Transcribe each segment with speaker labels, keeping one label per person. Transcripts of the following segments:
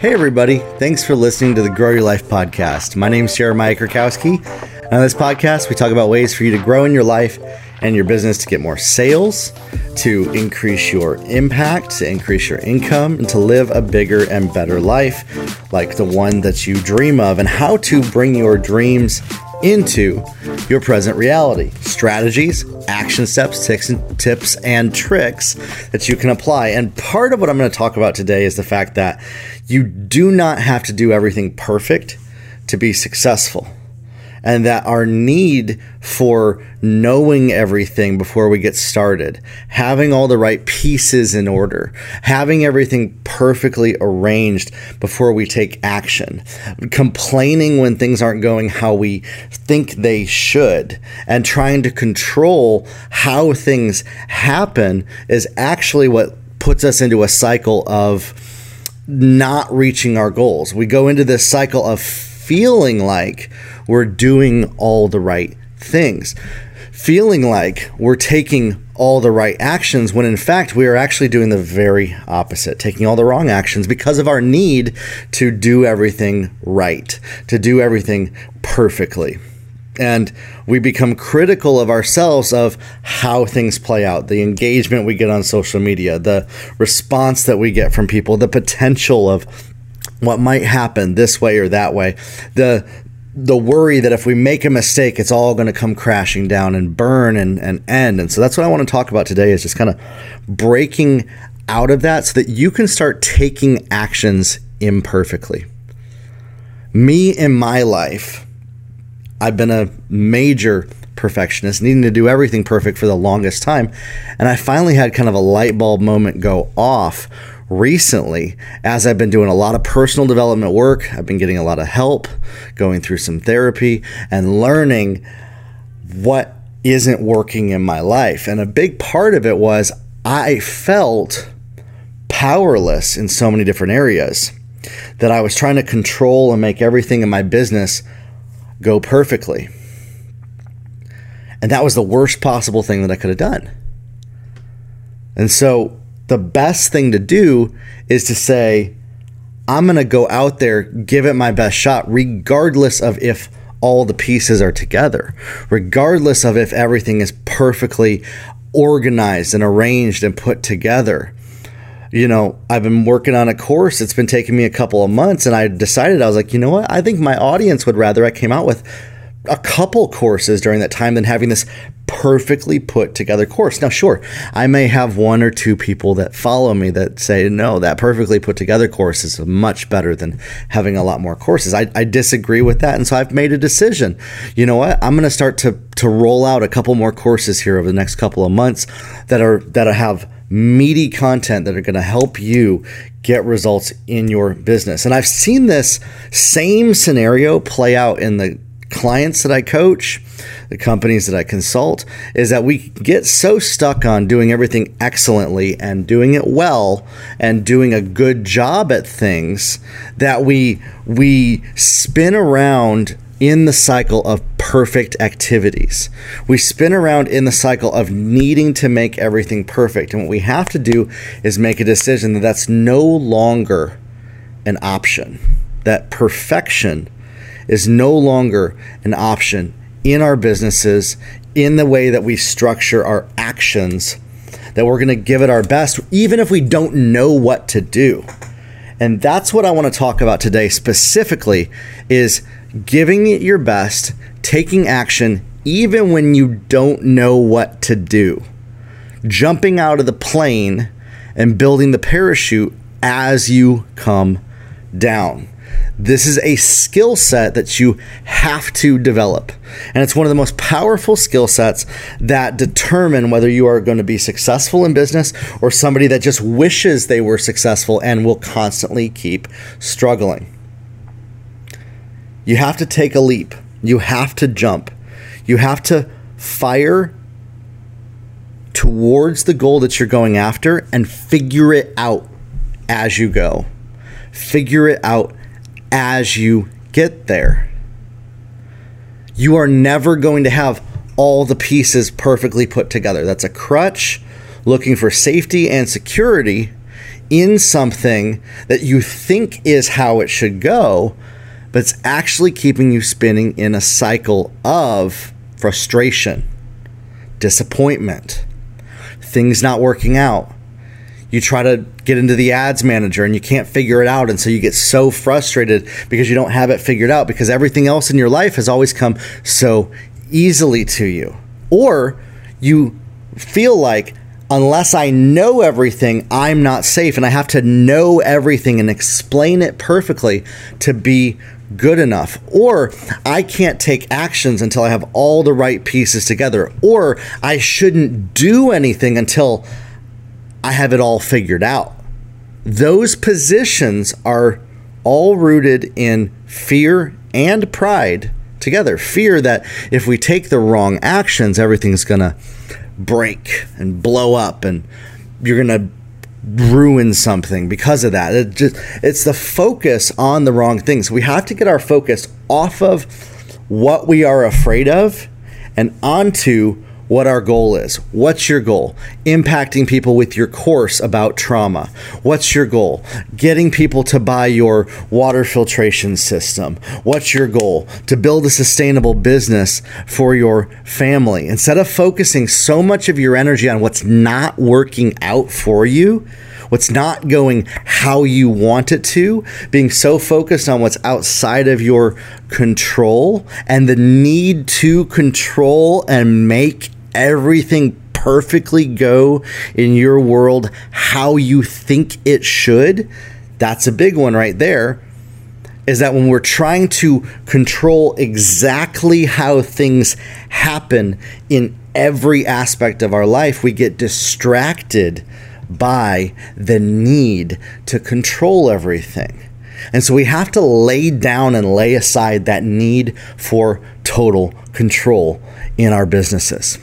Speaker 1: Hey, everybody. Thanks for listening to the Grow Your Life podcast. My name is Jeremiah Krakowski. On this podcast, we talk about ways for you to grow in your life and your business to get more sales, to increase your impact, to increase your income, and to live a bigger and better life like the one that you dream of, and how to bring your dreams into your present reality. Strategies, action steps, tips and, tricks that you can apply. And part of what I'm going to talk about today is the fact that you do not have to do everything perfect to be successful and that our need for knowing everything before we get started, having all the right pieces in order, having everything perfectly arranged before we take action, complaining when things aren't going how we think they should, and trying to control how things happen is actually what puts us into a cycle of not reaching our goals. We go into this cycle of feeling like we're doing all the right things, feeling like we're taking all the right actions when in fact we are actually doing the very opposite, taking all the wrong actions because of our need to do everything right, to do everything perfectly. And we become critical of ourselves of how things play out, the engagement we get on social media, the response that we get from people, the potential of what might happen this way or that way, the the worry that if we make a mistake, it's all going to come crashing down and burn and, and end. And so that's what I want to talk about today is just kind of breaking out of that so that you can start taking actions imperfectly. Me in my life, I've been a major perfectionist, needing to do everything perfect for the longest time. And I finally had kind of a light bulb moment go off recently as I've been doing a lot of personal development work. I've been getting a lot of help, going through some therapy, and learning what isn't working in my life. And a big part of it was I felt powerless in so many different areas that I was trying to control and make everything in my business go perfectly. And that was the worst possible thing that I could have done. And so the best thing to do is to say, I'm going to go out there, give it my best shot, regardless of if all the pieces are together, regardless of if everything is perfectly organized and arranged and put together. You know, I've been working on a course. It's been taking me a couple of months, and I decided I was like, you know what? I think my audience would rather I came out with a couple courses during that time than having this perfectly put together course. Now, sure, I may have one or two people that follow me that say, no, that perfectly put together course is much better than having a lot more courses. I, I disagree with that. And so I've made a decision. You know what? I'm going to start to, to roll out a couple more courses here over the next couple of months that are, that have meaty content that are going to help you get results in your business. And I've seen this same scenario play out in the clients that I coach, the companies that I consult, is that we get so stuck on doing everything excellently and doing it well and doing a good job at things that we we spin around in the cycle of perfect activities. We spin around in the cycle of needing to make everything perfect. And what we have to do is make a decision that that's no longer an option. That perfection is no longer an option in our businesses, in the way that we structure our actions, that we're going to give it our best, even if we don't know what to do. And that's what I want to talk about today specifically is giving it your best, taking action even when you don't know what to do. Jumping out of the plane and building the parachute as you come down. This is a skill set that you have to develop. And it's one of the most powerful skill sets that determine whether you are going to be successful in business or somebody that just wishes they were successful and will constantly keep struggling. You have to take a leap. You have to jump. You have to fire towards the goal that you're going after and figure it out as you go. Figure it out as you get there. You are never going to have all the pieces perfectly put together. That's a crutch looking for safety and security in something that you think is how it should go, but it's actually keeping you spinning in a cycle of frustration, disappointment, things not working out. You try to get into the ads manager and you can't figure it out. And so you get so frustrated because you don't have it figured out because everything else in your life has always come so easily to you. Or you feel like unless I know everything, I'm not safe. And I have to know everything and explain it perfectly to be good enough. Or I can't take actions until I have all the right pieces together. Or I shouldn't do anything until I have it all figured out. Those positions are all rooted in fear and pride together. Fear that if we take the wrong actions, everything's going to break and blow up and you're going to ruin something because of that. It just it's the focus on the wrong things. We have to get our focus off of what we are afraid of and onto what our goal is. What's your goal? Impacting people with your course about trauma. What's your goal? Getting people to buy your water filtration system. What's your goal? To build a sustainable business for your family. Instead of focusing so much of your energy on what's not working out for you, what's not going how you want it to, being so focused on what's outside of your control and the need to control and make everything perfectly go in your world how you think it should, that's a big one right there. Is that when we're trying to control exactly how things happen in every aspect of our life, we get distracted by the need to control everything. And so we have to lay down and lay aside that need for total control in our businesses.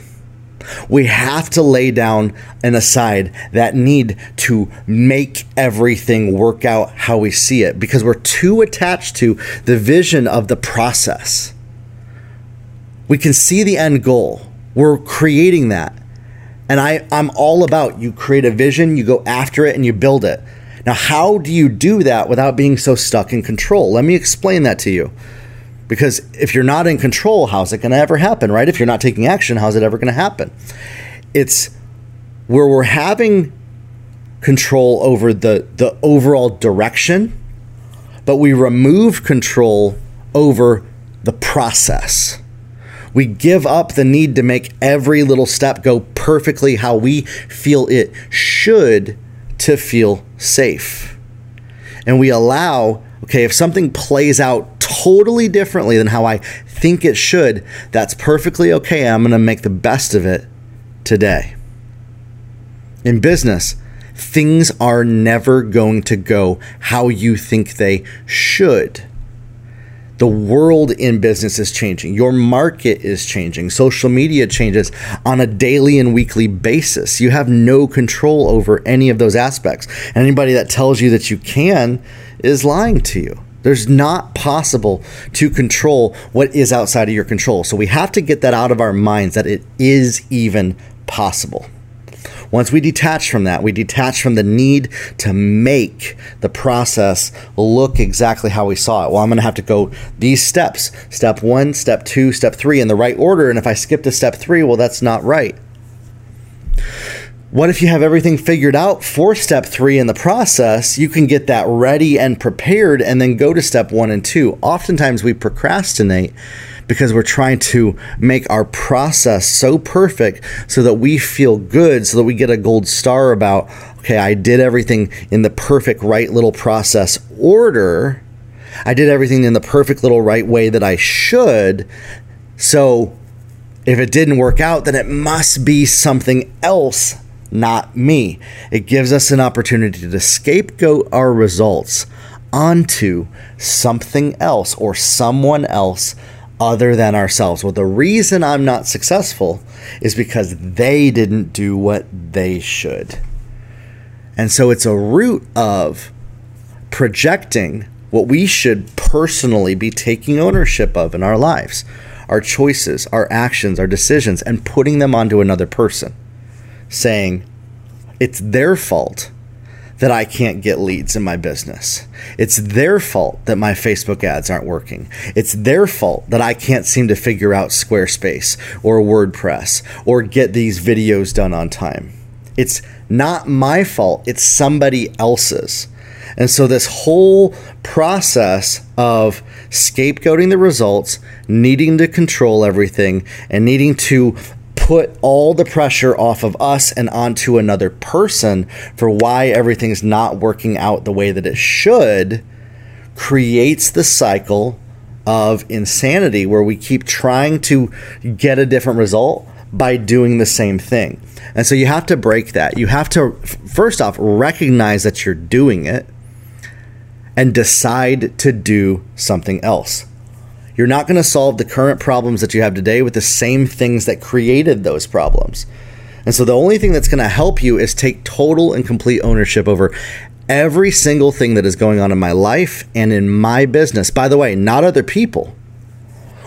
Speaker 1: We have to lay down and aside that need to make everything work out how we see it because we're too attached to the vision of the process. We can see the end goal. We're creating that. And I, I'm all about you create a vision, you go after it, and you build it. Now, how do you do that without being so stuck in control? Let me explain that to you. Because if you're not in control, how's it going to ever happen, right? If you're not taking action, how's it ever going to happen? It's where we're having control over the, the overall direction, but we remove control over the process. We give up the need to make every little step go perfectly how we feel it should to feel safe. And we allow, okay, if something plays out totally differently than how I think it should, that's perfectly okay. I'm going to make the best of it today. In business, things are never going to go how you think they should. The world in business is changing. Your market is changing. Social media changes on a daily and weekly basis. You have no control over any of those aspects. And anybody that tells you that you can is lying to you. There's not possible to control what is outside of your control. So we have to get that out of our minds that it is even possible. Once we detach from that, we detach from the need to make the process look exactly how we saw it. Well, I'm going to have to go these steps step one, step two, step three in the right order. And if I skip to step three, well, that's not right. What if you have everything figured out for step three in the process? You can get that ready and prepared and then go to step one and two. Oftentimes we procrastinate because we're trying to make our process so perfect so that we feel good, so that we get a gold star about, okay, I did everything in the perfect, right little process order. I did everything in the perfect little right way that I should. So if it didn't work out, then it must be something else not me. It gives us an opportunity to scapegoat our results onto something else or someone else other than ourselves. Well, the reason I'm not successful is because they didn't do what they should. And so it's a root of projecting what we should personally be taking ownership of in our lives our choices, our actions, our decisions, and putting them onto another person saying it's their fault that I can't get leads in my business. It's their fault that my Facebook ads aren't working. It's their fault that I can't seem to figure out Squarespace or WordPress or get these videos done on time. It's not my fault, it's somebody else's. And so, this whole process of scapegoating the results, needing to control everything, and needing to put all the pressure off of us and onto another person for why everything's not working out the way that it should creates the cycle of insanity where we keep trying to get a different result by doing the same thing. And so you have to break that. You have to, first off, recognize that you're doing it and decide to do something else. You're not going to solve the current problems that you have today with the same things that created those problems. And so the only thing that's going to help you is take total and complete ownership over every single thing that is going on in my life and in my business. By the way, not other people.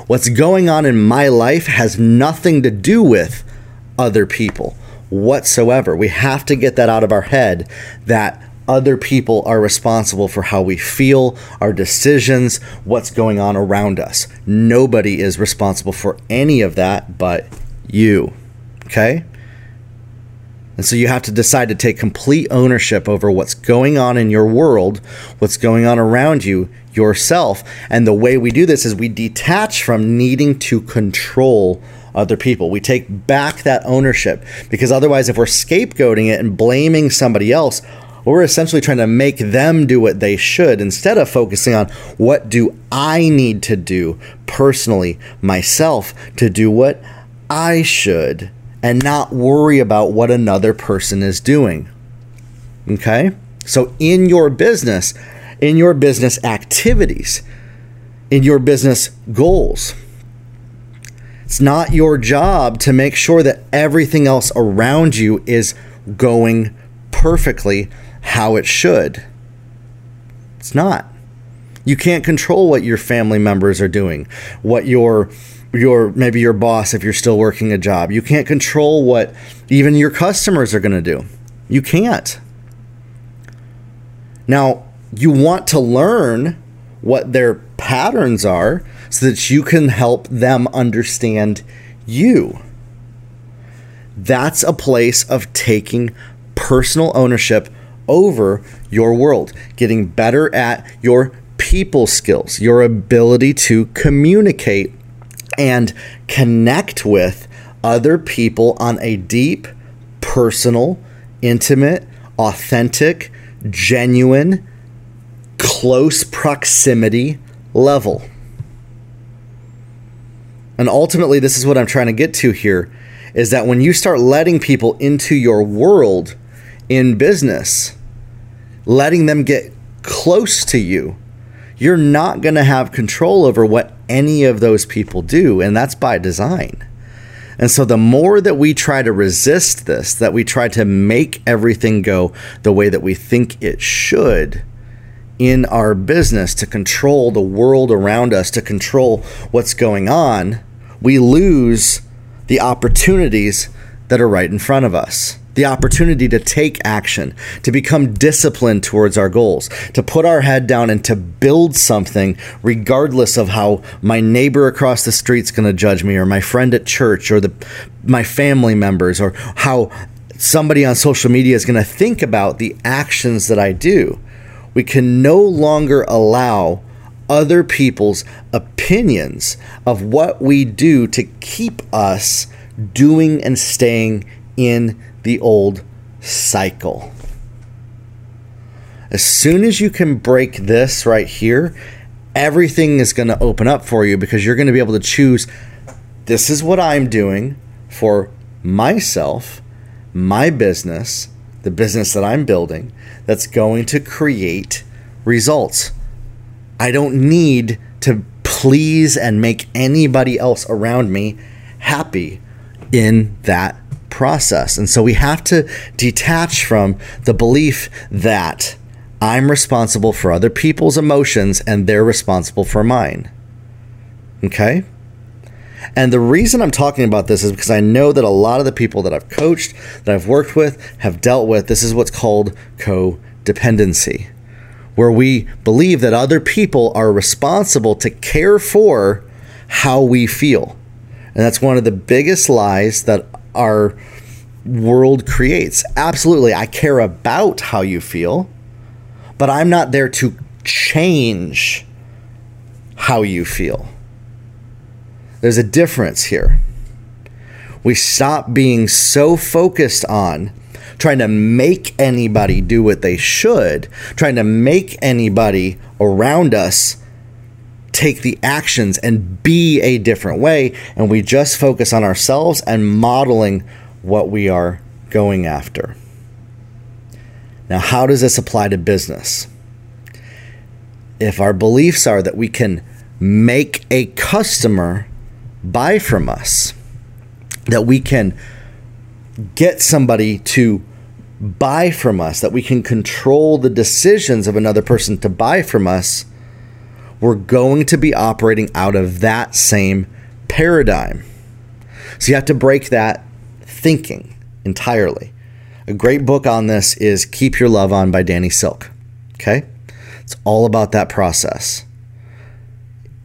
Speaker 1: What's going on in my life has nothing to do with other people whatsoever. We have to get that out of our head that other people are responsible for how we feel, our decisions, what's going on around us. Nobody is responsible for any of that but you. Okay? And so you have to decide to take complete ownership over what's going on in your world, what's going on around you, yourself. And the way we do this is we detach from needing to control other people. We take back that ownership because otherwise, if we're scapegoating it and blaming somebody else, we're essentially trying to make them do what they should instead of focusing on what do I need to do personally, myself, to do what I should and not worry about what another person is doing. Okay? So, in your business, in your business activities, in your business goals, it's not your job to make sure that everything else around you is going perfectly how it should. It's not. You can't control what your family members are doing, what your your maybe your boss if you're still working a job. You can't control what even your customers are going to do. You can't. Now, you want to learn what their patterns are so that you can help them understand you. That's a place of taking personal ownership over your world, getting better at your people skills, your ability to communicate and connect with other people on a deep, personal, intimate, authentic, genuine, close proximity level. And ultimately, this is what I'm trying to get to here is that when you start letting people into your world in business, letting them get close to you, you're not going to have control over what any of those people do. And that's by design. And so, the more that we try to resist this, that we try to make everything go the way that we think it should in our business to control the world around us, to control what's going on, we lose the opportunities that are right in front of us the opportunity to take action, to become disciplined towards our goals, to put our head down and to build something regardless of how my neighbor across the street's going to judge me or my friend at church or the my family members or how somebody on social media is going to think about the actions that I do. We can no longer allow other people's opinions of what we do to keep us doing and staying in the old cycle. As soon as you can break this right here, everything is going to open up for you because you're going to be able to choose this is what I'm doing for myself, my business, the business that I'm building that's going to create results. I don't need to please and make anybody else around me happy in that process. And so we have to detach from the belief that I'm responsible for other people's emotions and they're responsible for mine. Okay? And the reason I'm talking about this is because I know that a lot of the people that I've coached, that I've worked with, have dealt with this is what's called dependency, where we believe that other people are responsible to care for how we feel. And that's one of the biggest lies that our world creates. Absolutely, I care about how you feel, but I'm not there to change how you feel. There's a difference here. We stop being so focused on trying to make anybody do what they should, trying to make anybody around us take the actions and be a different way. And we just focus on ourselves and modeling what we are going after. Now, how does this apply to business? If our beliefs are that we can make a customer buy from us, that we can get somebody to buy from us, that we can control the decisions of another person to buy from us, we're going to be operating out of that same paradigm. So you have to break that thinking entirely. A great book on this is Keep Your Love On by Danny Silk. Okay? It's all about that process.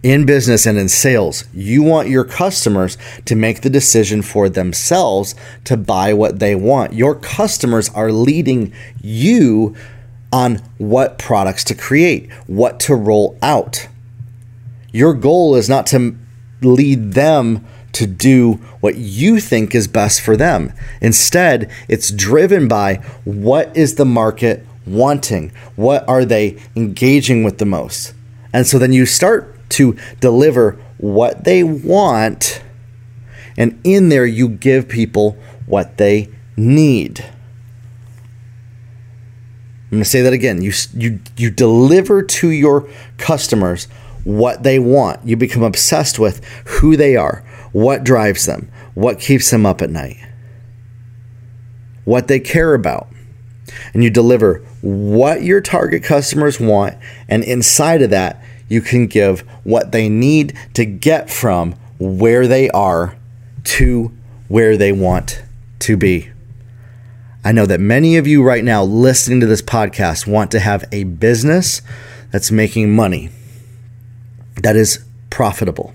Speaker 1: In business and in sales, you want your customers to make the decision for themselves to buy what they want. Your customers are leading you on what products to create, what to roll out. Your goal is not to lead them to do what you think is best for them. Instead, it's driven by what is the market wanting? What are they engaging with the most? And so then you start to deliver what they want, and in there, you give people what they need. I'm going to say that again. You, you, you deliver to your customers what they want. You become obsessed with who they are, what drives them, what keeps them up at night, what they care about. And you deliver what your target customers want. And inside of that, you can give what they need to get from where they are to where they want to be. I know that many of you right now listening to this podcast want to have a business that's making money, that is profitable,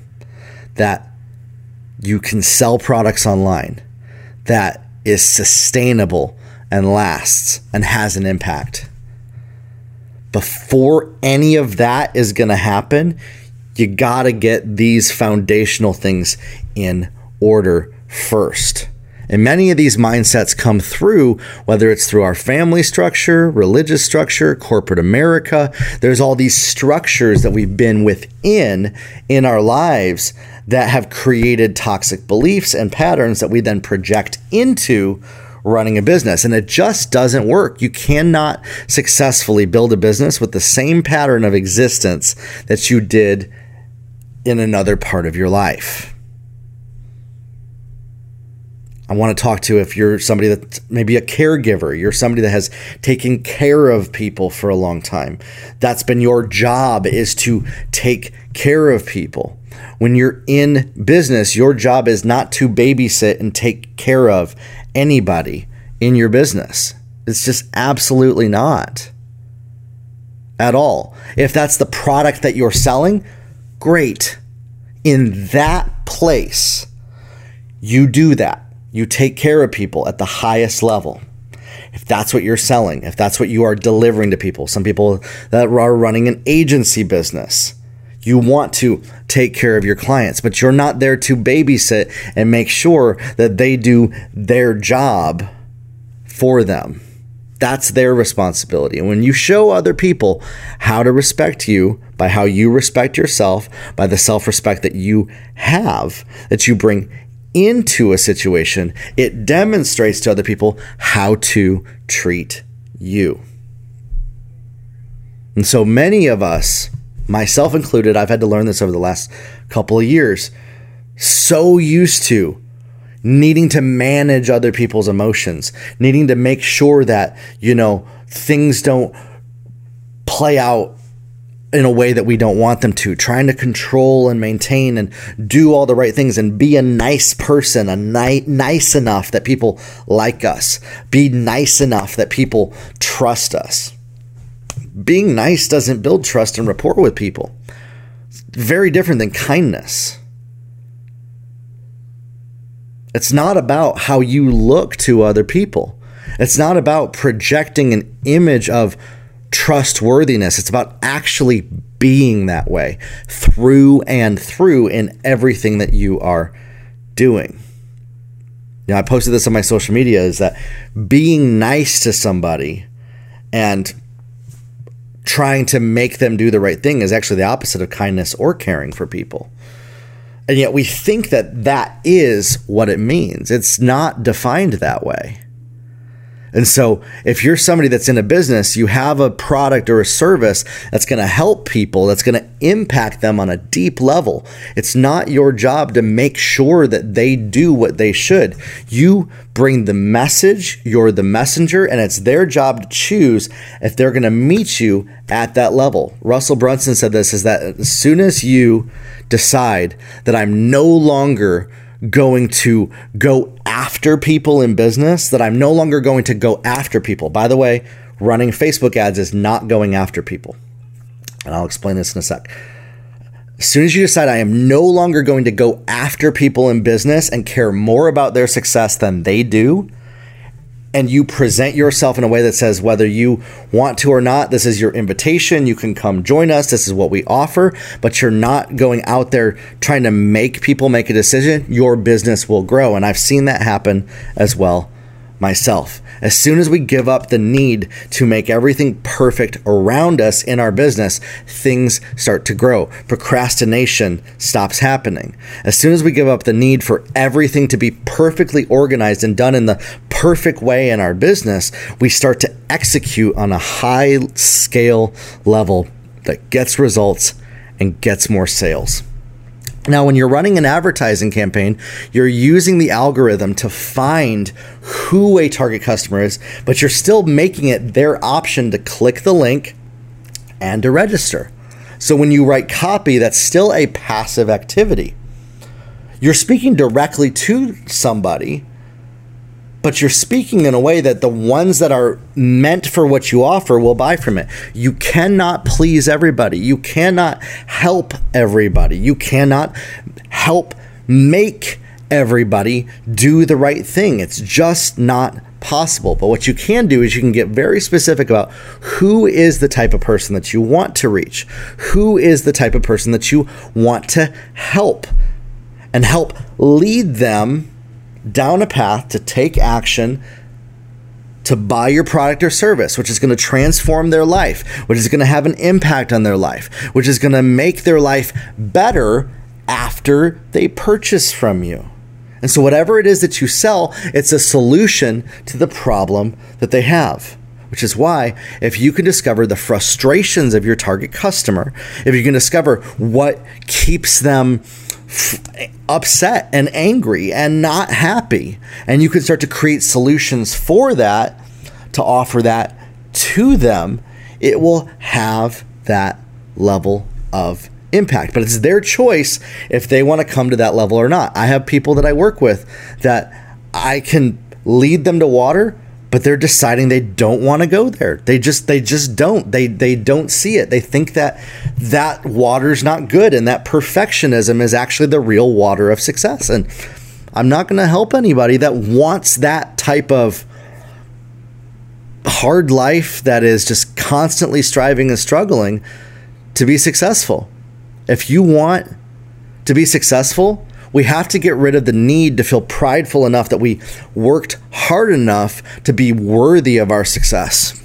Speaker 1: that you can sell products online that is sustainable and lasts and has an impact. Before any of that is going to happen, you got to get these foundational things in order first. And many of these mindsets come through, whether it's through our family structure, religious structure, corporate America. There's all these structures that we've been within in our lives that have created toxic beliefs and patterns that we then project into running a business. And it just doesn't work. You cannot successfully build a business with the same pattern of existence that you did in another part of your life. I want to talk to if you're somebody that's maybe a caregiver, you're somebody that has taken care of people for a long time. That's been your job is to take care of people. When you're in business, your job is not to babysit and take care of anybody in your business. It's just absolutely not at all. If that's the product that you're selling, great. In that place, you do that you take care of people at the highest level. If that's what you're selling, if that's what you are delivering to people, some people that are running an agency business, you want to take care of your clients, but you're not there to babysit and make sure that they do their job for them. That's their responsibility. And when you show other people how to respect you by how you respect yourself, by the self respect that you have, that you bring into a situation, it demonstrates to other people how to treat you. And so many of us, myself included, I've had to learn this over the last couple of years, so used to needing to manage other people's emotions, needing to make sure that, you know, things don't play out in a way that we don't want them to, trying to control and maintain and do all the right things and be a nice person, a ni- nice enough that people like us, be nice enough that people trust us. being nice doesn't build trust and rapport with people. It's very different than kindness. It's not about how you look to other people. It's not about projecting an image of trustworthiness. It's about actually being that way through and through in everything that you are doing. You know, I posted this on my social media is that being nice to somebody and trying to make them do the right thing is actually the opposite of kindness or caring for people. And yet we think that that is what it means. It's not defined that way. And so, if you're somebody that's in a business, you have a product or a service that's going to help people, that's going to impact them on a deep level. It's not your job to make sure that they do what they should. You bring the message, you're the messenger, and it's their job to choose if they're going to meet you at that level. Russell Brunson said this is that as soon as you decide that I'm no longer going to go after people in business, that I'm no longer going to go after people. By the way, running Facebook ads is not going after people. And I'll explain this in a sec. As soon as you decide I am no longer going to go after people in business and care more about their success than they do, and you present yourself in a way that says whether you want to or not, this is your invitation. You can come join us. This is what we offer, but you're not going out there trying to make people make a decision. Your business will grow. And I've seen that happen as well myself. As soon as we give up the need to make everything perfect around us in our business, things start to grow. Procrastination stops happening. As soon as we give up the need for everything to be perfectly organized and done in the perfect way in our business, we start to execute on a high scale level that gets results and gets more sales. Now, when you're running an advertising campaign, you're using the algorithm to find who a target customer is, but you're still making it their option to click the link and to register. So when you write copy, that's still a passive activity. You're speaking directly to somebody, but you're speaking in a way that the ones that are meant for what you offer will buy from it. You cannot please everybody. You cannot help everybody. You cannot help make everybody do the right thing. It's just not possible. But what you can do is you can get very specific about who is the type of person that you want to reach, who is the type of person that you want to help, and help lead them down a path to take action to buy your product or service, which is going to transform their life, which is going to have an impact on their life, which is going to make their life better after they purchase from you. And so, whatever it is that you sell, it's a solution to the problem that they have. Which is why, if you can discover the frustrations of your target customer, if you can discover what keeps them upset and angry and not happy. And you can start to create solutions for that to offer that to them. It will have that level of impact, but it's their choice if they want to come to that level or not. I have people that I work with that I can lead them to water but they're deciding they don't want to go there. They just they just don't. They they don't see it. They think that that water's not good and that perfectionism is actually the real water of success. And I'm not going to help anybody that wants that type of hard life that is just constantly striving and struggling to be successful. If you want to be successful, we have to get rid of the need to feel prideful enough that we worked hard enough to be worthy of our success.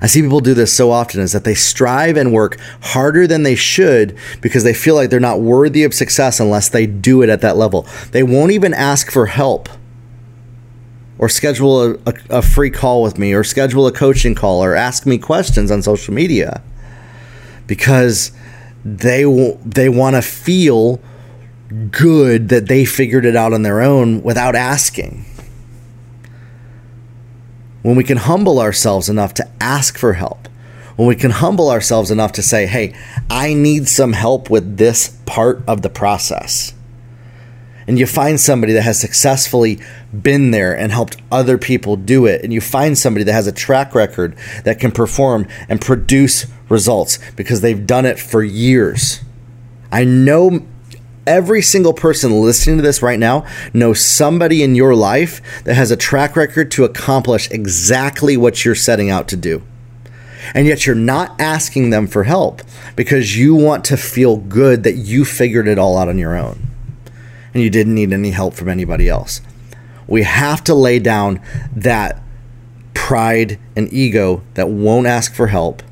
Speaker 1: I see people do this so often is that they strive and work harder than they should because they feel like they're not worthy of success unless they do it at that level. They won't even ask for help or schedule a, a, a free call with me or schedule a coaching call or ask me questions on social media because they they want to feel good that they figured it out on their own without asking. When we can humble ourselves enough to ask for help, when we can humble ourselves enough to say, "Hey, I need some help with this part of the process." And you find somebody that has successfully been there and helped other people do it, and you find somebody that has a track record that can perform and produce results because they've done it for years. I know every single person listening to this right now knows somebody in your life that has a track record to accomplish exactly what you're setting out to do. And yet you're not asking them for help because you want to feel good that you figured it all out on your own and you didn't need any help from anybody else. We have to lay down that pride and ego that won't ask for help.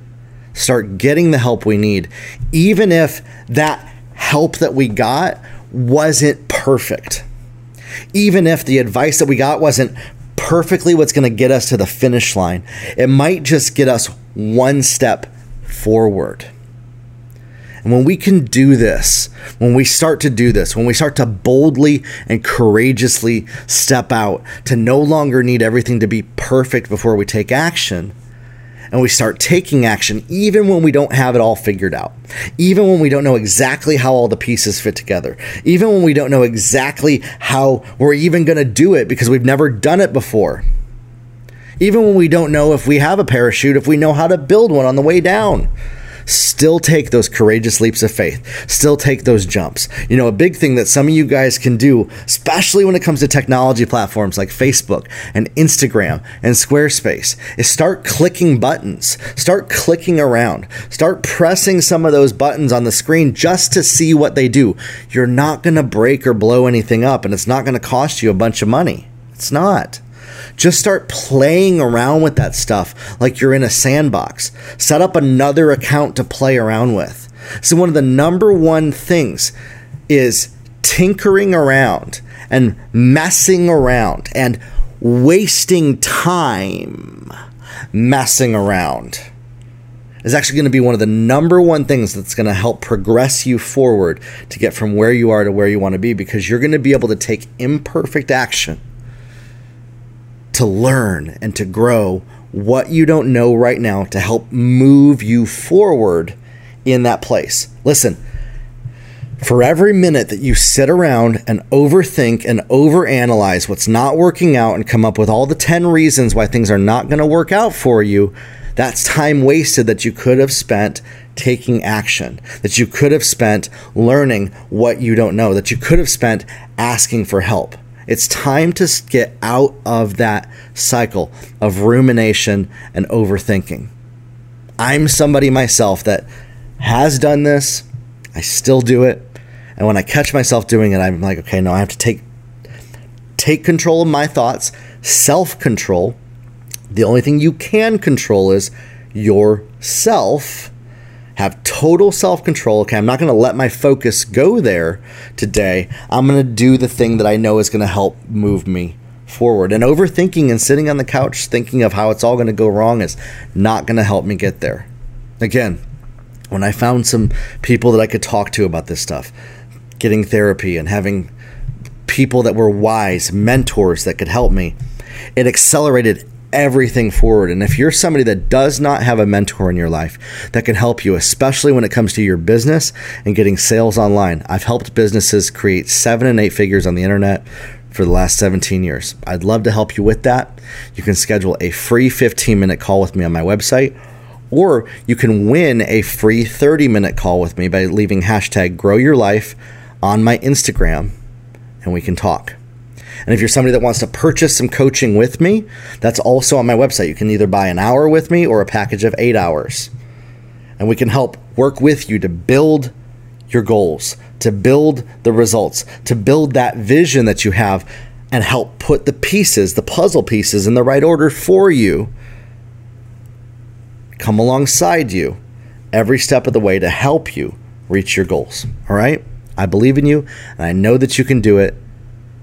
Speaker 1: Start getting the help we need, even if that help that we got wasn't perfect. Even if the advice that we got wasn't perfectly what's going to get us to the finish line, it might just get us one step forward. And when we can do this, when we start to do this, when we start to boldly and courageously step out, to no longer need everything to be perfect before we take action, and we start taking action even when we don't have it all figured out, even when we don't know exactly how all the pieces fit together, even when we don't know exactly how we're even going to do it because we've never done it before. Even when we don't know if we have a parachute, if we know how to build one on the way down still take those courageous leaps of faith, still take those jumps. You know, a big thing that some of you guys can do, especially when it comes to technology platforms like Facebook and Instagram and Squarespace, is start clicking buttons, start clicking around, start pressing some of those buttons on the screen just to see what they do. You're not going to break or blow anything up, and it's not going to cost you a bunch of money. It's not. Just start playing around with that stuff like you're in a sandbox. Set up another account to play around with. So, one of the number one things is tinkering around and messing around and wasting time messing around is actually going to be one of the number one things that's going to help progress you forward to get from where you are to where you want to be because you're going to be able to take imperfect action to learn and to grow what you don't know right now to help move you forward in that place. Listen, for every minute that you sit around and overthink and overanalyze what's not working out and come up with all the 10 reasons why things are not going to work out for you, that's time wasted that you could have spent taking action, that you could have spent learning what you don't know, that you could have spent asking for help. It's time to get out of that cycle of rumination and overthinking. I'm somebody myself that has done this. I still do it. And when I catch myself doing it, I'm like, okay, no, I have to take take control of my thoughts, self-control. The only thing you can control is yourself have total self control. Okay, I'm not going to let my focus go there today. I'm going to do the thing that I know is going to help move me forward. And overthinking and sitting on the couch thinking of how it's all going to go wrong is not going to help me get there. Again, when I found some people that I could talk to about this stuff, getting therapy and having people that were wise, mentors that could help me, it accelerated everything forward. And if you're somebody that does not have a mentor in your life that can help you, especially when it comes to your business and getting sales online, I've helped businesses create seven and eight figures on the internet for the last 17 years. I'd love to help you with that. You can schedule a free 15 minute call with me on my website. Or you can win a free 30 minute call with me by leaving hashtag grow your life on my Instagram and we can talk. And if you're somebody that wants to purchase some coaching with me, that's also on my website. You can either buy an hour with me or a package of eight hours. And we can help work with you to build your goals, to build the results, to build that vision that you have, and help put the pieces, the puzzle pieces, in the right order for you. Come alongside you every step of the way to help you reach your goals. All right? I believe in you, and I know that you can do it.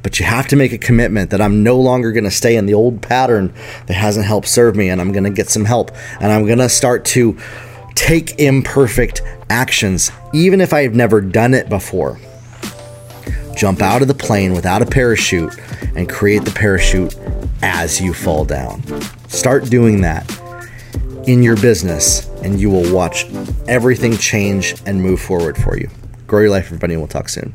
Speaker 1: But you have to make a commitment that I'm no longer going to stay in the old pattern that hasn't helped serve me, and I'm going to get some help. And I'm going to start to take imperfect actions, even if I've never done it before. Jump out of the plane without a parachute and create the parachute as you fall down. Start doing that in your business, and you will watch everything change and move forward for you. Grow your life, everybody, and we'll talk soon.